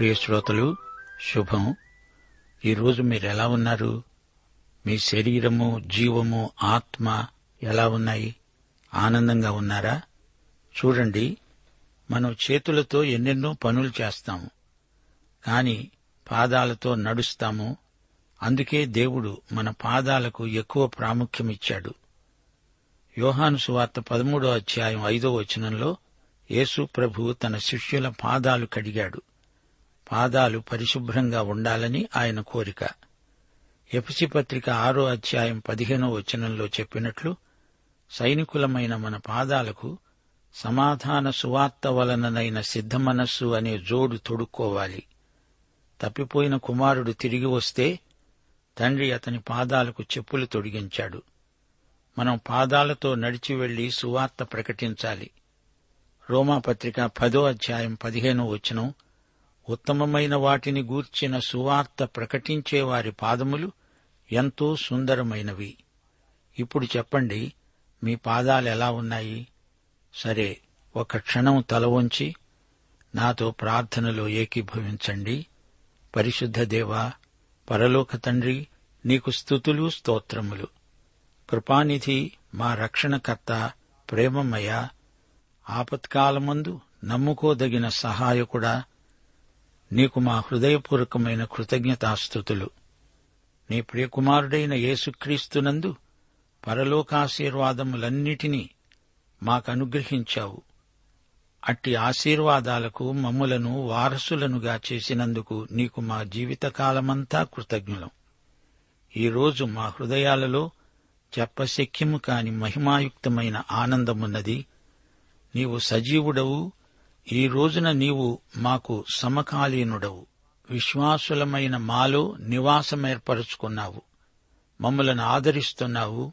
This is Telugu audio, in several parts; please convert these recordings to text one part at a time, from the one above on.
ప్రియ శ్రోతలు శుభం ఈరోజు మీరు ఎలా ఉన్నారు? మీ శరీరము జీవము ఆత్మ ఎలా ఉన్నాయి? ఆనందంగా ఉన్నారా? చూడండి మనం చేతులతో ఎన్నెన్నో పనులు చేస్తాము. కాని పాదాలతో నడుస్తాము. అందుకే దేవుడు మన పాదాలకు ఎక్కువ ప్రాముఖ్యమిచ్చాడు. యోహాను సువార్త పదమూడో అధ్యాయం ఐదో వచనంలో యేసు ప్రభు తన శిష్యుల పాదాలు కడిగాడు. పాదాలు పరిశుభ్రంగా ఉండాలని ఆయన కోరిక. ఎఫ్సి పత్రిక ఆరో అధ్యాయం పదిహేనో వచనంలో చెప్పినట్లు సైనికులమైన మన పాదాలకు సమాధాన సువార్త వలననైన సిద్ధమనస్సు అనే జోడు తొడుక్కోవాలి. తప్పిపోయిన కుమారుడు తిరిగి వస్తే తండ్రి అతని పాదాలకు చెప్పులు తొడిగించాడు. మనం పాదాలతో నడిచి వెళ్ళి సువార్త ప్రకటించాలి. రోమాపత్రిక పదో అధ్యాయం పదిహేనో వచనం ఉత్తమమైన వాటిని గూర్చిన సువార్త ప్రకటించే వారి పాదములు ఎంతో సుందరమైనవి. ఇప్పుడు చెప్పండి మీ పాదాలు ఎలా ఉన్నాయి? సరే ఒక క్షణం తల వంచి నాతో ప్రార్థనలో ఏకీభవించండి. పరిశుద్ధ దేవా పరలోక తండ్రి నీకు స్థుతులు స్తోత్రములు. కృపానిధి మా రక్షణకర్త ప్రేమమయ ఆపత్కాలమందు నమ్ముకోదగిన సహాయకుడా నీకు మా హృదయపూర్వకమైన కృతజ్ఞతాస్థుతులు నీ ప్రియకుమారుడైన యేసుక్రీస్తునందు పరలోకాశీర్వాదములన్నిటినీ మాకనుగ్రహించావు. అట్టి ఆశీర్వాదాలకు మమ్ములను వారసులనుగా చేసినందుకు నీకు మా జీవితకాలమంతా కృతజ్ఞులం. ఈరోజు మా హృదయాలలో చెప్పశక్యము కాని మహిమాయుక్తమైన ఆనందమున్నది. నీవు సజీవుడవు ఈ రోజున నీవు మాకు సమకాలీనుడవు. విశ్వాసులమైన మాలో నివాసమేర్పరుచుకున్నావు మమ్మలను ఆదరిస్తున్నావు.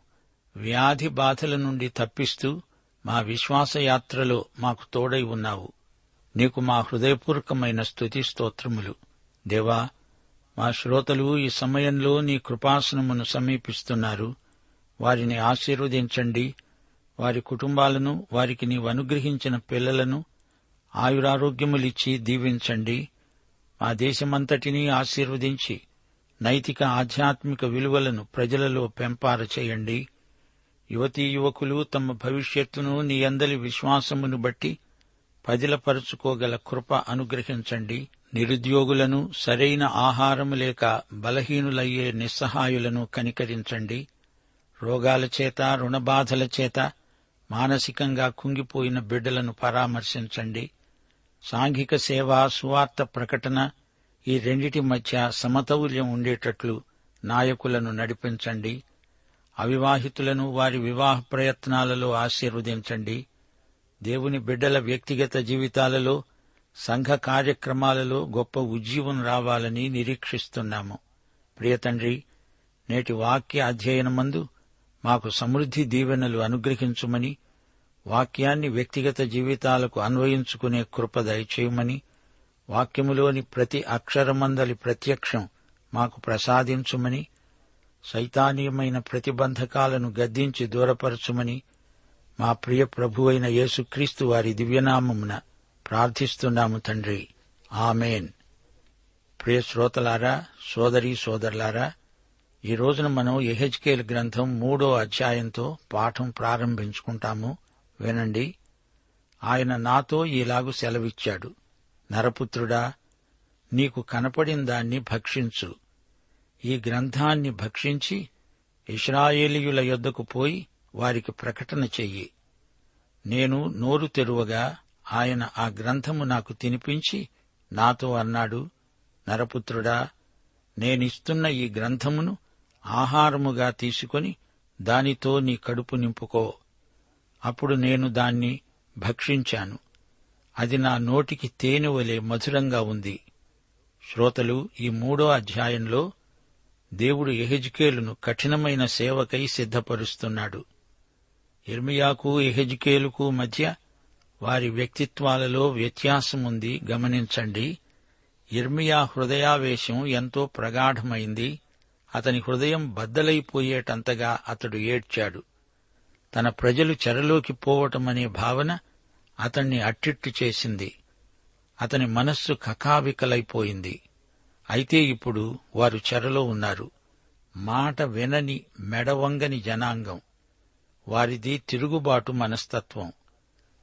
వ్యాధి బాధల నుండి తప్పిస్తూ మా విశ్వాసయాత్రలో మాకు తోడై ఉన్నావు. నీకు మా హృదయపూర్వకమైన స్థుతి స్తోత్రములు. దేవా మా శ్రోతలు ఈ సమయంలో నీ కృపాసనమును సమీపిస్తున్నారు. వారిని ఆశీర్వదించండి. వారి కుటుంబాలను వారికి నీవు అనుగ్రహించిన పిల్లలను ఆయురారోగ్యములిచ్చి దీవించండి. మా దేశమంతటినీ ఆశీర్వదించి నైతిక ఆధ్యాత్మిక విలువలను ప్రజలలో పెంపార చేయండి. యువతీ యువకులు తమ భవిష్యత్తును నీ అందరి విశ్వాసమును బట్టి పదిలపరుచుకోగల కృప అనుగ్రహించండి. నిరుద్యోగులను సరైన ఆహారము లేక బలహీనులయ్యే నిస్సహాయులను కనికరించండి. రోగాల చేత రుణబాధల చేత మానసికంగా కుంగిపోయిన బిడ్డలను పరామర్శించండి. సాంఘిక సేవ సువార్త ప్రకటన ఈ రెండిటి మధ్య సమతౌల్యం ఉండేటట్లు నాయకులను నడిపించండి. అవివాహితులను వారి వివాహ ప్రయత్నాలలో ఆశీర్వదించండి. దేవుని బిడ్డల వ్యక్తిగత జీవితాలలో సంఘ కార్యక్రమాలలో గొప్ప ఉజ్జీవం రావాలని నిరీక్షిస్తున్నాము. ప్రియతండ్రి నేటి వాక్య అధ్యయనమందు మాకు సమృద్ధి దీవెనలు అనుగ్రహించుమని వాక్యాన్ని వ్యక్తిగత జీవితాలకు అన్వయించుకునే కృప దయచేయమని వాక్యములోని ప్రతి అక్షరమందలి ప్రత్యక్షం మాకు ప్రసాదించుమని సైతానీయమైన ప్రతిబంధకాలను గద్దించి దూరపరచుమని మా ప్రియ ప్రభువైన యేసుక్రీస్తు వారి దివ్యనామమున ప్రార్థిస్తున్నాము తండ్రి. ఆమెన్. ప్రియ శ్రోతలారా సోదరీ సోదరులారా ఈ రోజున మనం ఎహెచ్కేల్ గ్రంథం మూడో అధ్యాయంతో పాఠం ప్రారంభించుకుంటాము. వినండి. ఆయన నాతో ఇలాగు సెలవిచ్చాడు. నరపుత్రుడా నీకు కనపడిన దాన్ని భక్షించు. ఈ గ్రంథాన్ని భక్షించి ఇస్రాయేలీయుల యొద్దకు పోయి వారికి ప్రకటన చెయ్యి. నేను నోరు తెరువగా ఆయన ఆ గ్రంథము నాకు తినిపించి నాతో అన్నాడు. నరపుత్రుడా నేనిస్తున్న ఈ గ్రంథమును ఆహారముగా తీసుకొని దానితో నీ కడుపు నింపుకో. అప్పుడు నేను దాన్ని భక్షించాను. అది నా నోటికి తేనె వలె మధురంగా ఉంది. శ్రోతలు ఈ మూడో అధ్యాయంలో దేవుడు ఎహెజ్కేలును కఠినమైన సేవకై సిద్ధపరుస్తున్నాడు. ఇర్మియాకు ఎహెజ్కేలుకు మధ్య వారి వ్యక్తిత్వాలలో వ్యత్యాసముంది. గమనించండి ఇర్మియా హృదయావేశం ఎంతో ప్రగాఢమైంది. అతని హృదయం బద్దలైపోయేటంతగా అతడు ఏడ్చాడు. తన ప్రజలు చెరలోకి పోవటమనే భావన అతణ్ణి అట్టిట్టు చేసింది. అతని మనస్సు కకావికలైపోయింది. అయితే ఇప్పుడు వారు చెరలో ఉన్నారు. మాట వినని మెడవంగని జనాంగం. వారిది తిరుగుబాటు మనస్తత్వం.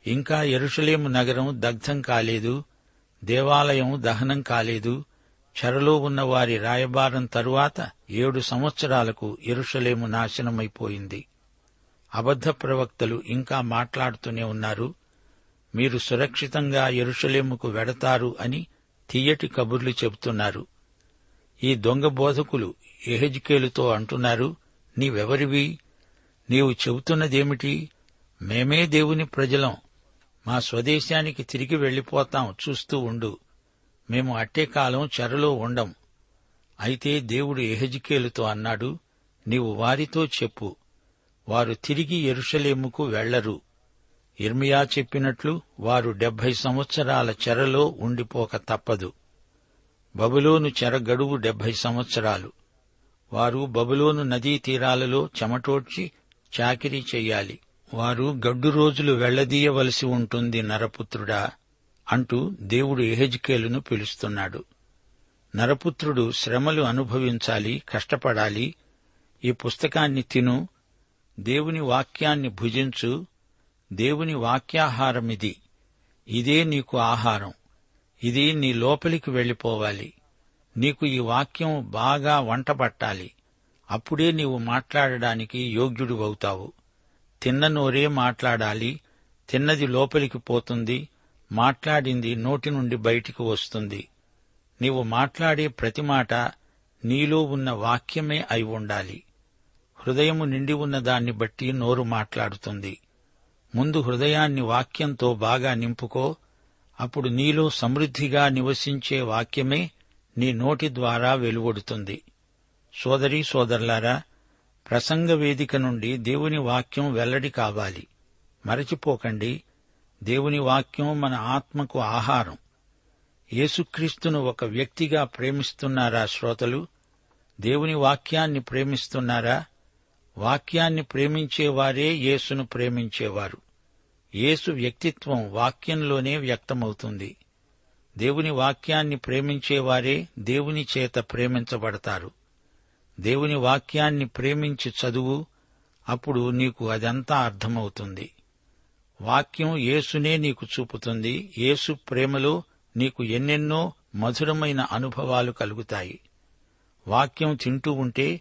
ఇంకా ఎరుషలేము నగరం దగ్ధం కాలేదు దేవాలయం దహనం కాలేదు చెరలో ఉన్న వారి రాయబారం తరువాత ఏడు సంవత్సరాలకు ఎరుషలేము నాశనమైపోయింది. అబద్ధ ప్రవక్తలు ఇంకా మాట్లాడుతూనే ఉన్నారు. మీరు సురక్షితంగా ఎరుషలేముకు వెడతారు అని తీయటి కబుర్లు చెబుతున్నారు. ఈ దొంగ బోధకులు ఎహెజ్కేలుతో అంటున్నారు నీవెవరివి? నీవు చెబుతున్నదేమిటి? మేమే దేవుని ప్రజలం. మా స్వదేశానికి తిరిగి వెళ్ళిపోతాం చూస్తూ ఉండు. మేము అట్టే కాలం చెరలో ఉండం. అయితే దేవుడు ఎహజికేలుతో అన్నాడు నీవు వారితో చెప్పు. వారు తిరిగి ఎరుషలేముకు వెళ్ళరు ఇర్మియా చెప్పినట్లు వారు డెబ్బై సంవత్సరాల చెరలో ఉండిపోక తప్పదు. బబులోను చెర గడువు డెబ్బై సంవత్సరాలు. వారు బబులోను నదీ తీరాలలో చెమటోడ్చి చాకిరీ చెయ్యాలి. వారు గడ్డు రోజులు వెళ్ళదీయవలసి ఉంటుంది నరపుత్రుడా. అంటూ దేవుడు ఎహెజ్కేలును పిలుస్తున్నాడు. నరపుత్రుడు శ్రమలు అనుభవించాలి కష్టపడాలి. ఈ పుస్తకాన్ని తిను దేవుని వాక్యాన్ని భుజించు దేవుని వాక్యాహారమిది. ఇదే నీకు ఆహారం. ఇది నీ లోపలికి వెళ్ళిపోవాలి నీకు ఈ వాక్యం బాగా వంటపట్టాలి. అప్పుడే నీవు మాట్లాడడానికి యోగ్యుడు అవుతావు. తిన్న నోరే మాట్లాడాలి. తిన్నది లోపలికి పోతుంది. మాట్లాడింది నోటి నుండి బయటికి వస్తుంది. నీవు మాట్లాడే ప్రతి మాట నీలో ఉన్న వాక్యమే అయి ఉండాలి. హృదయము నిండి ఉన్న దాన్ని బట్టి నోరు మాట్లాడుతుంది. ముందు హృదయాన్ని వాక్యంతో బాగా నింపుకో. అప్పుడు నీలో సమృద్ధిగా నివసించే వాక్యమే నీ నోటి ద్వారా వెలువడుతుంది. సోదరీ సోదరులారా ప్రసంగ వేదిక నుండి దేవుని వాక్యం వెల్లడి కావాలి. మరచిపోకండి. దేవుని వాక్యం మన ఆత్మకు ఆహారం. యేసుక్రీస్తును ఒక వ్యక్తిగా ప్రేమిస్తున్నారా శ్రోతలు? దేవుని వాక్యాన్ని ప్రేమిస్తున్నారా? వాక్యాన్ని ప్రేమించేవారే యేసును ప్రేమించేవారు. యేసు వ్యక్తిత్వం వాక్యంలోనే వ్యక్తమవుతుంది. దేవుని వాక్యాన్ని ప్రేమించేవారే దేవుని చేత ప్రేమించబడతారు. దేవుని వాక్యాన్ని ప్రేమించి చదువు అప్పుడు నీకు అదంతా అర్థమవుతుంది. వాక్యం యేసునే నీకు చూపుతుంది. యేసు ప్రేమలో నీకు ఎన్నెన్నో మధురమైన అనుభవాలు కలుగుతాయి. వాక్యం తింటూ ఉంటే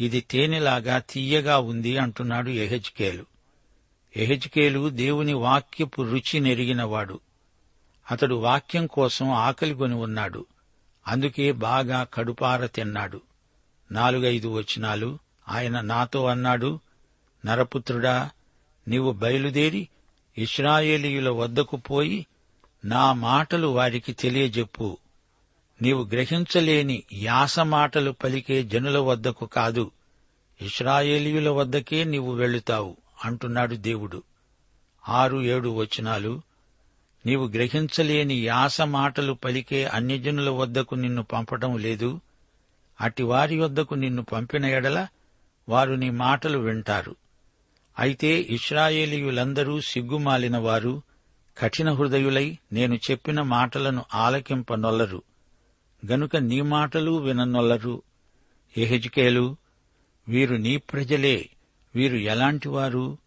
ఇది తేనెలాగా తీయగా ఉంది అంటున్నాడు ఎహెజ్కేలు ఎహెజ్కేలు దేవుని వాక్యపు రుచి నెరిగినవాడు. అతడు వాక్యం కోసం ఆకలిగొని ఉన్నాడు. అందుకే బాగా కడుపార తిన్నాడు. నాలుగైదు వచనాలు ఆయన నాతో అన్నాడు నరపుత్రుడా నీవు బయలుదేరి ఇస్రాయేలీయుల వద్దకు పోయి నా మాటలు వారికి తెలియజెప్పు. నీవు గ్రహించలేని యాస మాటలు పలికే జనుల వద్దకు కాదు ఇస్రాయేలీయుల వద్దకే నీవు వెళుతావు అంటున్నాడు దేవుడు. ఆరు ఏడు వచనాలు. నీవు గ్రహించలేని యాస మాటలు పలికే అన్యజనుల వద్దకు నిన్ను పంపటం లేదు. అటి వారి వద్దకు నిన్ను పంపిన ఎడల వారు నీ మాటలు వింటారు. అయితే ఇస్రాయేలీయులందరూ సిగ్గుమాలిన వారు కఠిన హృదయులై నేను చెప్పిన మాటలను ఆలకింపనొల్లరు. గనుక నీ మాటలు విననొల్లరు. ఎహెజ్కేలు వీరు నీ ప్రజలే వీరు ఎలాంటివారు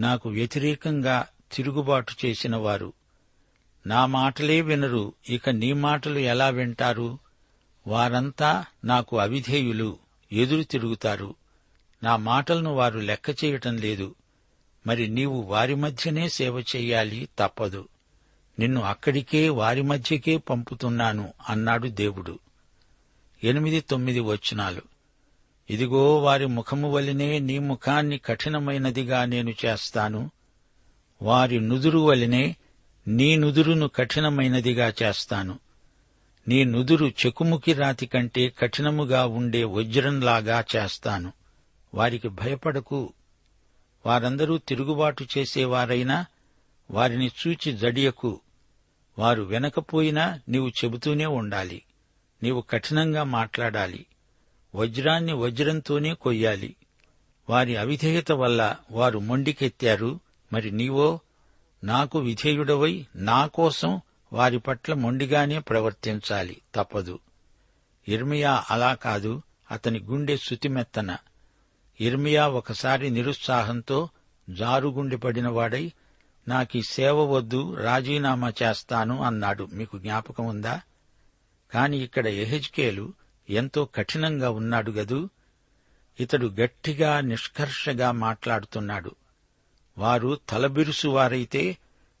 నాకు వ్యతిరేకంగా తిరుగుబాటు చేసిన వారు నా మాటలే వినరు ఇక నీ మాటలు ఎలా వింటారు? వారంతా నాకు అవిధేయులు ఎదురు తిరుగుతారు. నా మాటలను వారు లెక్క చేయటం లేదు. మరి నీవు వారి మధ్యనే సేవ చెయ్యాలి తప్పదు. నిన్ను అక్కడికే వారి మధ్యకే పంపుతున్నాను అన్నాడు దేవుడు. ఎనిమిది తొమ్మిది వచనాలు. ఇదిగో వారి ముఖము వలనే నీ ముఖాన్ని కఠినమైనదిగా నేను చేస్తాను. వారి నుదురు వలనే నీ నుదురును కఠినమైనదిగా చేస్తాను. నీ నుదురు చెకుముకి రాతి కంటే కఠినముగా ఉండే వజ్రంలాగా చేస్తాను. వారికి భయపడకు. వారందరూ తిరుగుబాటు చేసేవారైనా వారిని చూచి జడియకు. వారు వెనకపోయినా నీవు చెబుతూనే ఉండాలి. నీవు కఠినంగా మాట్లాడాలి. వజ్రాన్ని వజ్రంతోనే కొయ్యాలి. వారి అవిధేయత వల్ల వారు మొండికెత్తారు. మరి నీవో నాకు విధేయుడవై నా కోసం వారి పట్ల మొండిగానే ప్రవర్తించాలి. తప్పదు. ఇర్మియా అలా కాదు. అతని గుండె శుతిమెత్తన. ఇర్మియా ఒకసారి నిరుత్సాహంతో జారుగుండిపడినవాడై నాకీ సేవ వద్దు రాజీనామా చేస్తాను అన్నాడు. మీకు జ్ఞాపకం ఉందా? కాని ఇక్కడ ఎహెజ్కేలు ఎంతో కఠినంగా ఉన్నాడు గదూ. ఇతడు గట్టిగా నిష్కర్షగా మాట్లాడుతున్నాడు. వారు తలబిరుసు వారైతే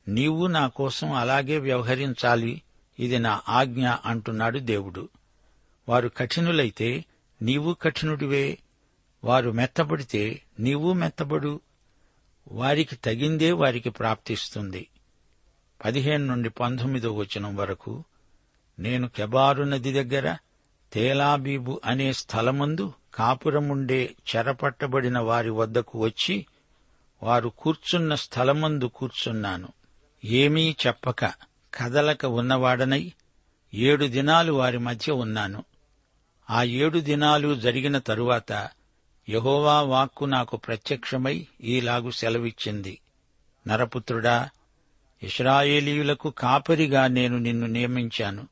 నీవు నా కోసం అలాగే వ్యవహరించాలి ఇది నా ఆజ్ఞ అంటున్నాడు దేవుడు. వారు కఠినులైతే నీవు కఠినుడివే వారు మెత్తబడితే నీవు మెత్తబడు. వారికి తగిందే వారికి ప్రాప్తిస్తుంది. పదిహేను నుండి పంతొమ్మిదో వచనం వరకు నేను కెబారు నది దగ్గర తేలాబీబు అనే స్థలమందు కాపురముండే చెరపట్టబడిన వారి వద్దకు వచ్చి వారు కూర్చున్న స్థలమందు కూర్చున్నాను. ఏమీ చెప్పక కదలక ఉన్నవాడనై ఏడు దినాలు వారి మధ్య ఉన్నాను. ఆ ఏడు దినాలు జరిగిన తరువాత యహోవా వాక్కు నాకు ప్రత్యక్షమై ఈలాగు సెలవిచ్చింది. నరపుత్రుడా ఇస్రాయేలీయులకు కాపరిగా నేను నిన్ను నియమించాను.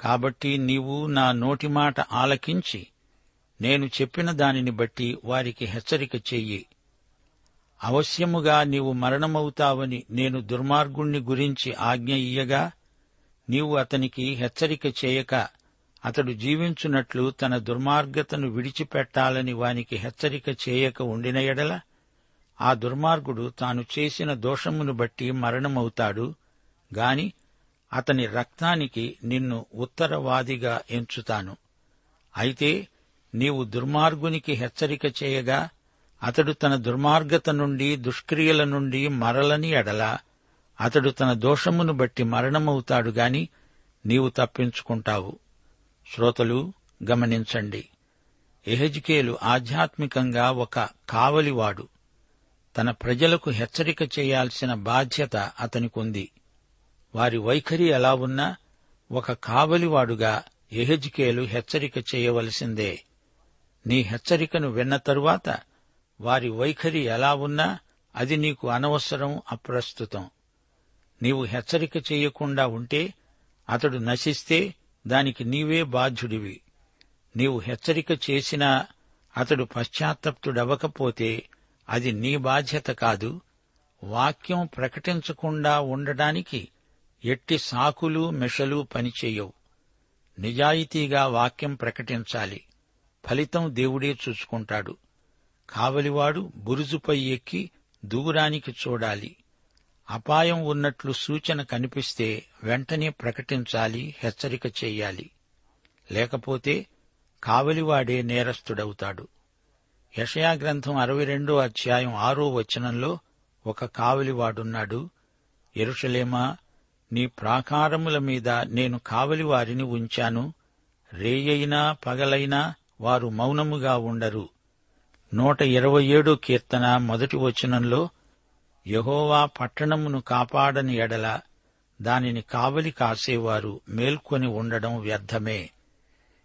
కాబట్టి నీవు నా నోటి మాట ఆలకించి నేను చెప్పిన దానిని బట్టి వారికి హెచ్చరిక చెయ్యి. అవశ్యముగా నీవు మరణమవుతావని నేను దుర్మార్గుణ్ణి గురించి ఆజ్ఞ ఇయ్యగా నీవు అతనికి హెచ్చరిక చేయక అతడు జీవించున్నట్లు తన దుర్మార్గతను విడిచిపెట్టాలని వానికి హెచ్చరిక చేయక ఉండిన ఎడల ఆ దుర్మార్గుడు తాను చేసిన దోషమును బట్టి మరణమవుతాడు. గాని అతని రక్తానికి నిన్ను ఉత్తరవాదిగా ఎంచుతాను. అయితే నీవు దుర్మార్గునికి హెచ్చరిక చేయగా అతడు తన దుర్మార్గత నుండి దుష్క్రియల నుండి మరలని ఎడల అతడు తన దోషమును బట్టి మరణమవుతాడు గాని నీవు తప్పించుకుంటావు. శ్రోతలు గమనించండి. ఎహెజ్కేలు ఆధ్యాత్మికంగా ఒక కావలివాడు. తన ప్రజలకు హెచ్చరిక చేయాల్సిన బాధ్యత అతనికుంది. వారి వైఖరి ఎలా ఉన్నా ఒక కావలివాడుగా ఎహెజ్కేలు హెచ్చరిక చేయవలసిందే. నీ హెచ్చరికను విన్న తరువాత వారి వైఖరి ఎలా ఉన్నా అది నీకు అనవసరం అప్రస్తుతం. నీవు హెచ్చరిక చేయకుండా ఉంటే అతడు నశిస్తే దానికి నీవే బాధ్యుడివి. నీవు హెచ్చరిక చేసినా అతడు పశ్చాత్తప్తుడవకపోతే అది నీ బాధ్యత కాదు. వాక్యం ప్రకటించకుండా ఉండడానికి ఎట్టి సాకులు మెషలు పనిచేయవు. నిజాయితీగా వాక్యం ప్రకటించాలి. ఫలితం దేవుడే చూసుకుంటాడు. కావలివాడు బురుజుపై ఎక్కి దూరానికి చూడాలి. అపాయం ఉన్నట్లు సూచన కనిపిస్తే వెంటనే ప్రకటించాలి హెచ్చరిక చెయ్యాలి లేకపోతే కావలివాడే నేరస్తుడవుతాడు. యషయా గ్రంథం అరవై రెండో అధ్యాయం ఆరో వచనంలో ఒక కావలివాడున్నాడు. ఎరుషలేమా నీ ప్రాకారముల మీద నేను కావలివారిని ఉంచాను. రేయైనా పగలైనా వారు మౌనముగా ఉండరు. నూట ఇరవై ఏడో కీర్తన మొదటి వచనంలో యహోవా పట్టణమును కాపాడని ఎడల దానిని కావలి కాసేవారు మేల్కొని ఉండడం వ్యర్థమే.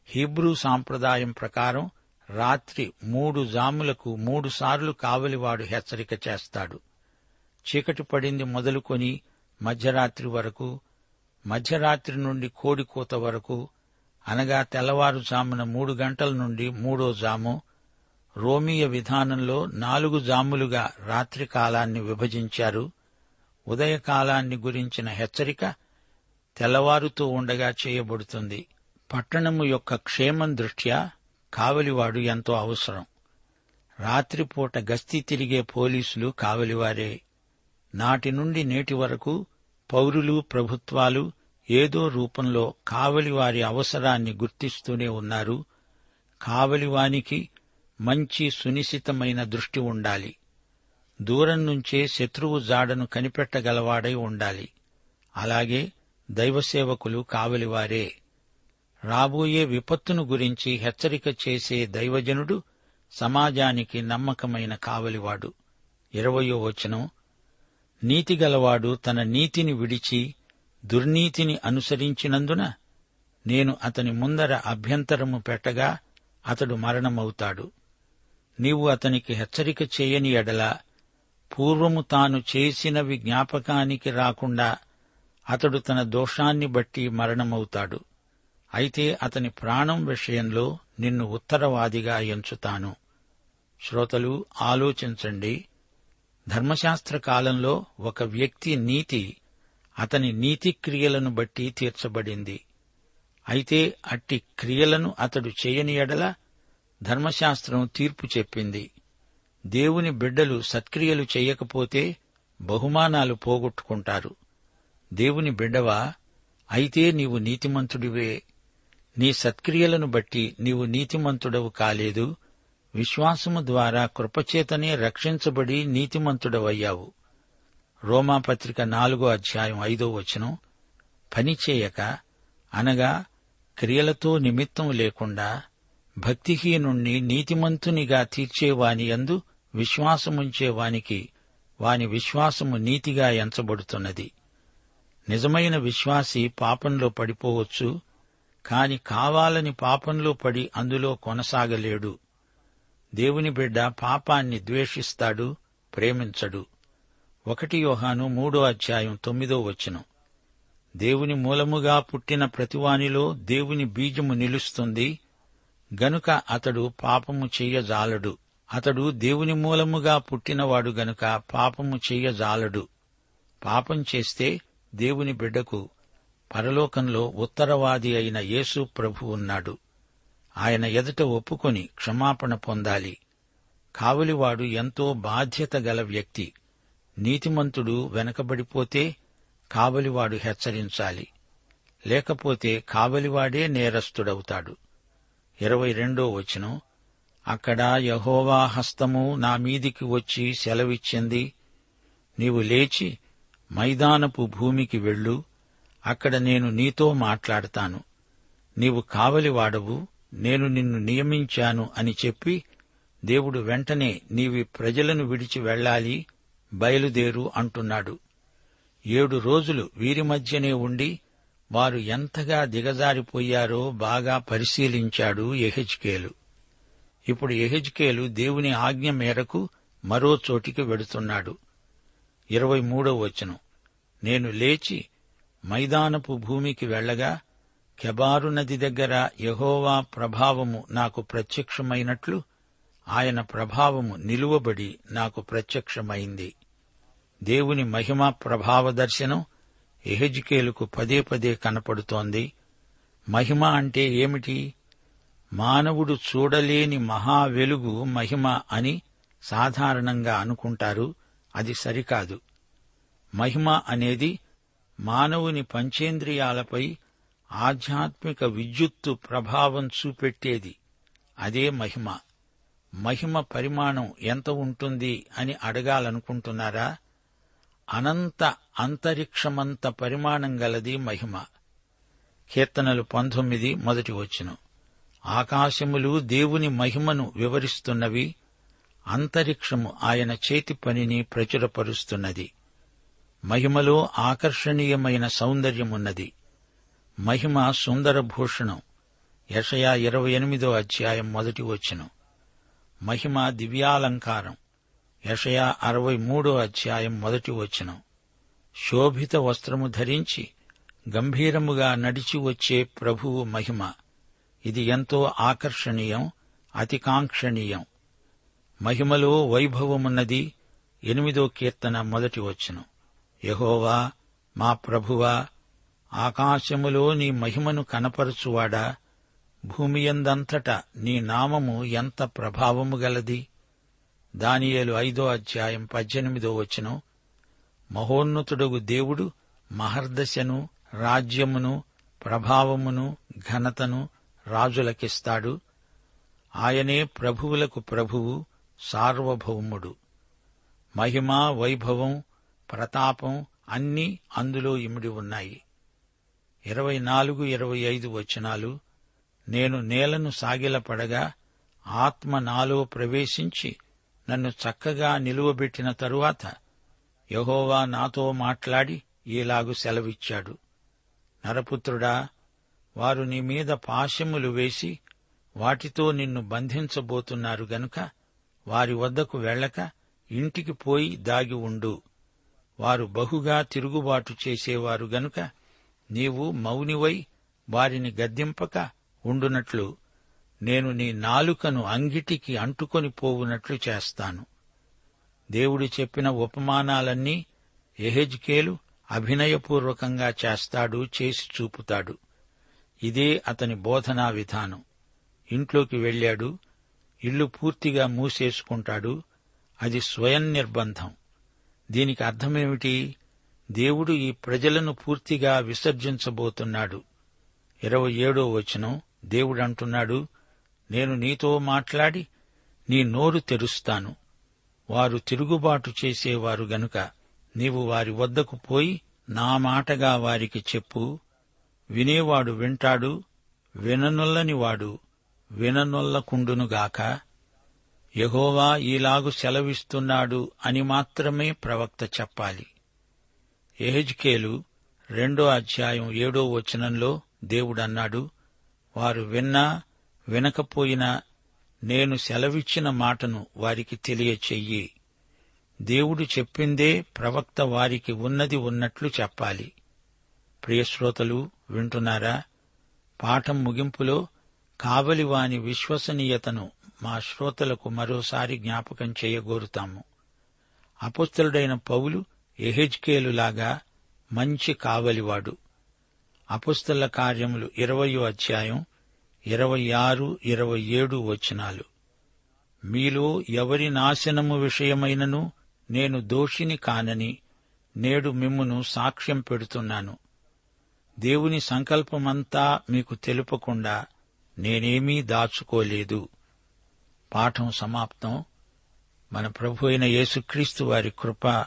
హీబ్రూ సాంప్రదాయం ప్రకారం రాత్రి మూడు జాములకు మూడుసార్లు కావలివాడు హెచ్చరిక చేస్తాడు. చీకటి పడింది మొదలుకొని మధ్యరాత్రి వరకు మధ్యరాత్రి నుండి కోడికూత వరకు అనగా తెల్లవారుజామున మూడు గంటల నుండి మూడో జాము రోమీయ విధానంలో నాలుగు జాములుగా రాత్రి కాలాన్ని విభజించారు. ఉదయకాలాన్ని గురించిన హెచ్చరిక తెల్లవారుతూ ఉండగా చేయబడుతుంది. పట్టణము యొక్క క్షేమం దృష్ట్యా కావలివాడు ఎంతో అవసరం. రాత్రిపూట గస్తీ తిరిగే పోలీసులు కావలివారే. నాటి నుండి నేటి వరకు పౌరులు ప్రభుత్వాలు ఏదో రూపంలో కావలివారి అవసరాన్ని గుర్తిస్తూనే ఉన్నారు. కావలివానికి మంచి సునిశితమైన దృష్టి ఉండాలి. దూరం నుంచే శత్రువు జాడను కనిపెట్టగలవాడై ఉండాలి. అలాగే దైవసేవకులు కావలివారే. రాబోయే విపత్తును గురించి హెచ్చరిక చేసే దైవజనుడు సమాజానికి నమ్మకమైన కావలివాడు. ఇరవయో వచనం. నీతిగలవాడు తన నీతిని విడిచి దుర్నీతిని అనుసరించినందున నేను అతని ముందర అభ్యంతరము పెట్టగా అతడు మరణమవుతాడు. నీవు అతనికి హెచ్చరిక చేయని ఎడల పూర్వము తాను చేసినవి జ్ఞాపకానికి రాకుండా అతడు తన దోషాన్ని బట్టి మరణమవుతాడు. అయితే అతని ప్రాణం విషయంలో నిన్ను ఉత్తరవాదిగా ఎంచుతాను. శ్రోతలు ఆలోచించండి. ధర్మశాస్త్ర కాలంలో ఒక వ్యక్తి నీతి అతని నీతి క్రియలను బట్టి తీర్చబడింది. అయితే అట్టి క్రియలను అతడు చేయని ఎడల ధర్మశాస్త్రం తీర్పు చెప్పింది. దేవుని బిడ్డలు సత్క్రియలు చేయకపోతే బహుమానాలు పోగొట్టుకుంటారు. దేవుని బిడ్డవా అయితే నీవు నీతిమంతుడివే. నీ సత్క్రియలను బట్టి నీవు నీతిమంతుడవు కాలేదు. విశ్వాసము ద్వారా కృపచేతనే రక్షించబడి నీతిమంతుడవయ్యావు. రోమాపత్రిక నాలుగో అధ్యాయం ఐదో వచనం. పనిచేయక అనగా క్రియలతో నిమిత్తం లేకుండా భక్తిహీనుణ్ణి నీతిమంతునిగా తీర్చేవాని యందు విశ్వాసముంచేవానికి వాని విశ్వాసము నీతిగా ఎంచబడుతున్నది. నిజమైన విశ్వాసి పాపంలో పడిపోవచ్చు కాని కావాలని పాపంలో పడి అందులో కొనసాగలేడు. దేవుని బిడ్డ పాపాన్ని ద్వేషిస్తాడు ప్రేమించడు. ఒకటి యోహాను మూడో అధ్యాయం తొమ్మిదో వచనం. దేవుని మూలముగా పుట్టిన ప్రతివానిలో దేవుని బీజము నిలుస్తుంది గనుక అతడు పాపము చెయ్యజాలడు అతడు దేవుని మూలముగా పుట్టినవాడు గనుక పాపము చెయ్యజాలడు పాపం చేస్తే దేవుని బిడ్డకు పరలోకంలో ఉత్తరవాది అయిన యేసు ప్రభు ఉన్నాడు. ఆయన ఎదుట ఒప్పుకొని క్షమాపణ పొందాలి. కావలివాడు ఎంతో బాధ్యత గల వ్యక్తి. నీతిమంతుడు వెనకబడిపోతే కావలివాడు హెచ్చరించాలి. లేకపోతే కావలివాడే నేరస్తుడవుతాడు. ఇరవై రెండో వచనం అక్కడ యహోవా హస్తము నా మీదికి వచ్చి సెలవిచ్చింది. నీవు లేచి మైదానపు భూమికి వెళ్ళు అక్కడ నేను నీతో మాట్లాడతాను. నీవు కావలివాడవు నేను నిన్ను నియమించాను అని చెప్పి దేవుడు వెంటనే నీవి ప్రజలను విడిచి వెళ్ళాలి బయలుదేరు అంటున్నాడు. ఏడు రోజులు వీరి మధ్యనే ఉండి వారు ఎంతగా దిగజారిపోయారో బాగా పరిశీలించాడు ఎహెజ్కేలు ఇప్పుడు ఎహెజ్కేలు దేవుని ఆజ్ఞ మేరకు మరో చోటికి వెడుతున్నాడు. ఇరవై మూడో వచనం. నేను లేచి మైదానపు భూమికి వెళ్ళగా కెబారు నది దగ్గర యహోవా ప్రభావము నాకు ప్రత్యక్షమైనట్లు ఆయన ప్రభావము నిలువబడి నాకు ప్రత్యక్షమైంది. దేవుని మహిమ ప్రభావ దర్శనం ఎహెజ్కేలుకు పదే పదే కనపడుతోంది. మహిమ అంటే ఏమిటి? మానవుడు చూడలేని మహా వెలుగు మహిమ అని సాధారణంగా అనుకుంటారు. అది సరికాదు. మహిమ అనేది మానవుని పంచేంద్రియాలపై ఆధ్యాత్మిక విద్యుత్తు ప్రభావం చూపెట్టేది. అదే మహిమ. మహిమ పరిమాణం ఎంత ఉంటుంది అని అడగాలనుకుంటున్నారా? అనంత అంతరిక్షమంత పరిమాణం గలది మహిమ. కీర్తనలు పంతొమ్మిది మొదటి వచ్చును ఆకాశములు దేవుని మహిమను వివరిస్తున్నవి అంతరిక్షము ఆయన చేతి పనిని ప్రచురపరుస్తున్నది. మహిమలో ఆకర్షణీయమైన సౌందర్యమున్నది. మహిమ సుందరభూషణం. యషయా ఇరవై ఎనిమిదో అధ్యాయం మొదటి వచ్చును మహిమ దివ్యాలంకారం. యషయా అరవై మూడో అధ్యాయం మొదటి వచనం. శోభిత వస్త్రము ధరించి గంభీరముగా నడిచి వచ్చే ప్రభువు మహిమ. ఇది ఎంతో ఆకర్షణీయం అతికాంక్షణీయం. మహిమలో వైభవమున్నది ఎనిమిదో కీర్తన మొదటి వచనం. యహోవా మా ప్రభువా ఆకాశములో నీ మహిమను కనపరచువాడా? భూమియందంతట నీ నామము ఎంత ప్రభావము గలది? దానియేలు ఐదో అధ్యాయం పద్దెనిమిదో వచనం. మహోన్నతుడగు దేవుడు మహర్దశను రాజ్యమును ప్రభావమును ఘనతను రాజులకిస్తాడు. ఆయనే ప్రభువులకు ప్రభువు సార్వభౌముడు. మహిమ వైభవం ప్రతాపం అన్నీ అందులో ఇమిడి ఉన్నాయి. ఇరవై నాలుగు ఇరవై ఐదు వచనాలు. నేను నేలను సాగిలపడగా ఆత్మ నాలో ప్రవేశించి నన్ను చక్కగా నిలువబెట్టిన తరువాత యహోవా నాతో మాట్లాడి ఈలాగు సెలవిచ్చాడు. నరపుత్రుడా వారు నీ మీద పాశములు వేసి వాటితో నిన్ను బంధించబోతున్నారు గనుక వారి వద్దకు వెళ్ళక ఇంటికి పోయి దాగి ఉండు. వారు బహుగా తిరుగుబాటు చేసేవారు గనుక నీవు మౌనివై వారిని గద్దింపక ఉండునట్లు నేను నీ నాలుకను అంగిటికి అంటుకొని పోవునట్లు చేస్తాను. దేవుడు చెప్పిన ఉపమానాలన్నీ ఎహెజ్కేలు అభినయపూర్వకంగా చేస్తాడు చేసి చూపుతాడు. ఇదే అతని బోధనా విధానం. ఇంట్లోకి వెళ్ళాడు ఇల్లు పూర్తిగా మూసేసుకుంటాడు అది స్వయం నిర్బంధం. దీనికి అర్థమేమిటి? దేవుడు ఈ ప్రజలను పూర్తిగా విసర్జించబోతున్నాడు. ఇరవై ఏడో వచనం దేవుడంటున్నాడు నేను నీతో మాట్లాడి నీ నోరు తెరుస్తాను. వారు తిరుగుబాటు చేసేవారు గనుక నీవు వారి వద్దకు పోయి నా మాటగా వారికి చెప్పు. వినేవాడు వింటాడు విననొల్లని వాడు విననొల్లకుండునుగాక యహోవా ఈలాగు సెలవిస్తున్నాడు అని మాత్రమే ప్రవక్త చెప్పాలి. ఎహెజ్కేలు రెండో అధ్యాయం ఏడో వచనంలో దేవుడన్నాడు వారు విన్నా వినకపోయినా నేను సెలవిచ్చిన మాటను వారికి తెలియచెయ్యి. దేవుడు చెప్పిందే ప్రవక్త వారికి ఉన్నది ఉన్నట్లు చెప్పాలి. ప్రియశ్రోతలు వింటున్నారా? పాఠం ముగింపులో కావలివాని విశ్వసనీయతను మా శ్రోతలకు మరోసారి జ్ఞాపకం చేయగోరుతాము. అపుస్తలుడైన పౌలు ఎహెజ్కేలులాగా మంచి కావలివాడు. అపుస్తల కార్యములు ఇరవయో అధ్యాయం ఇరవై ఆరు ఇరవై ఏడు వచనాలు. మీలో ఎవరి నాశనము విషయమైనను నేను దోషిని కానని నేడు మిమ్మును సాక్ష్యం పెడుతున్నాను. దేవుని సంకల్పమంతా మీకు తెలుపకుండా నేనేమీ దాచుకోలేదు. పాఠం సమాప్తం. మన ప్రభు అయిన యేసుక్రీస్తు వారి కృప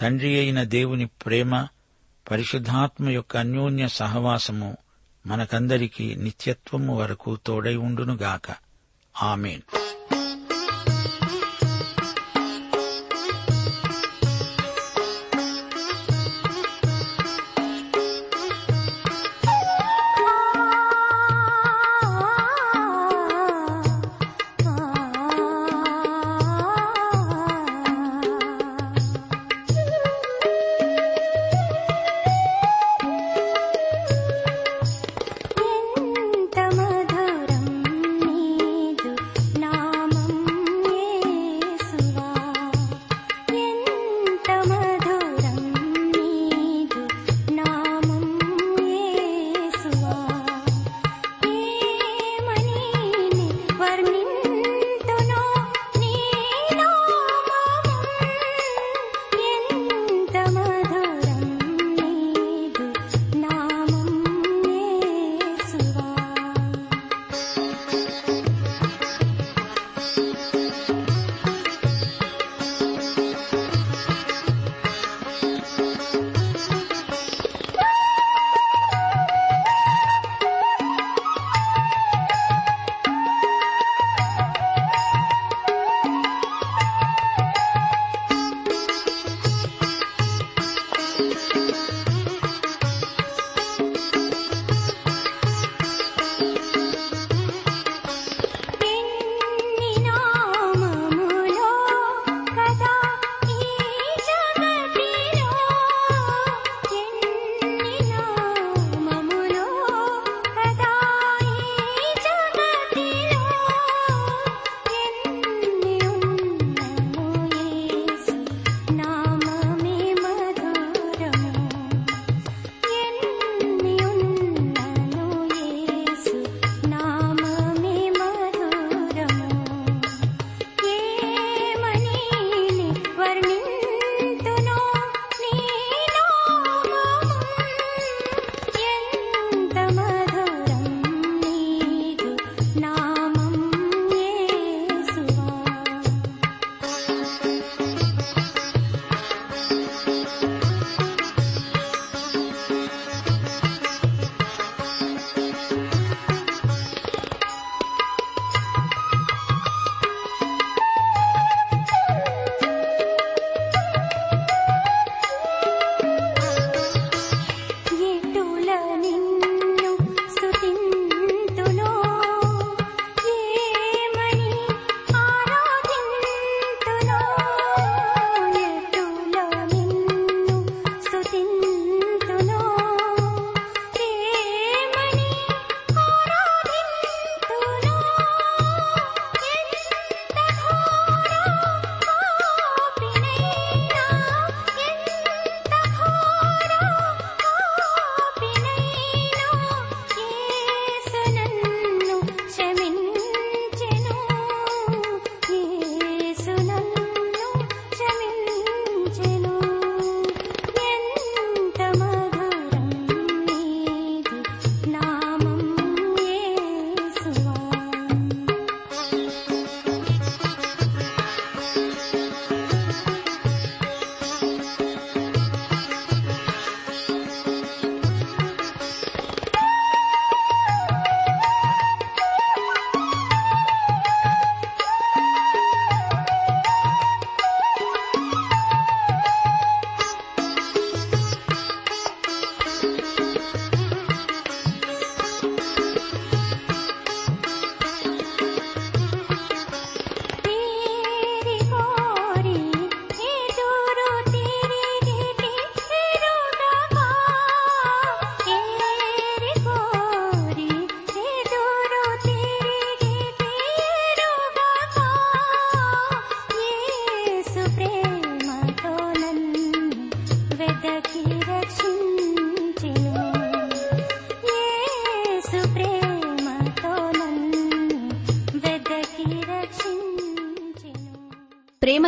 తండ్రి అయిన దేవుని ప్రేమ పరిశుద్ధాత్మ యొక్క అన్యోన్య సహవాసము మనకందరికీ నిత్యత్వము వరకు తోడై ఉండునుగాక. ఆమెన్.